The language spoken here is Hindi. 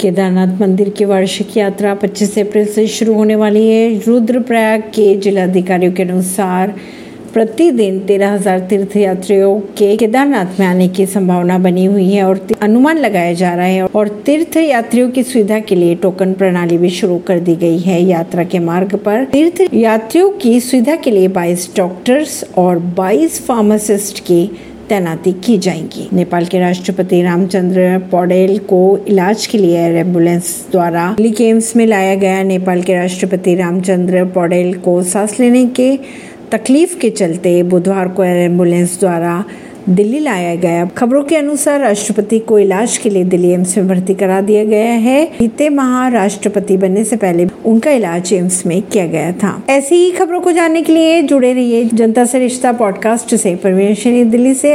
केदारनाथ मंदिर की वार्षिक यात्रा 25 अप्रैल से शुरू होने वाली है। रुद्रप्रयाग के जिलाधिकारियों के अनुसार प्रतिदिन तेरह हज़ार तीर्थ यात्रियों के केदारनाथ में आने की संभावना बनी हुई है और अनुमान लगाया जा रहा है और तीर्थ यात्रियों की सुविधा के लिए टोकन प्रणाली भी शुरू कर दी गई है। यात्रा के मार्ग पर तीर्थ यात्रियों की सुविधा के लिए 22 डॉक्टर्स और 22 फार्मासिस्ट की तैनाती की जाएगी। नेपाल के राष्ट्रपति रामचंद्र पौडेल को इलाज के लिए एयर एंबुलेंस द्वारा दिल्ली के एम्स में लाया गया। नेपाल के राष्ट्रपति रामचंद्र पौडेल को सांस लेने के तकलीफ़ के चलते बुधवार को एयर एंबुलेंस द्वारा दिल्ली लाया गया। खबरों के अनुसार राष्ट्रपति को इलाज के लिए दिल्ली एम्स में भर्ती करा दिया गया है। बीते माह राष्ट्रपति बनने से पहले उनका इलाज एम्स में किया गया था। ऐसी ही खबरों को जानने के लिए जुड़े रहिए जनता से रिश्ता पॉडकास्ट से। परवीन दिल्ली से।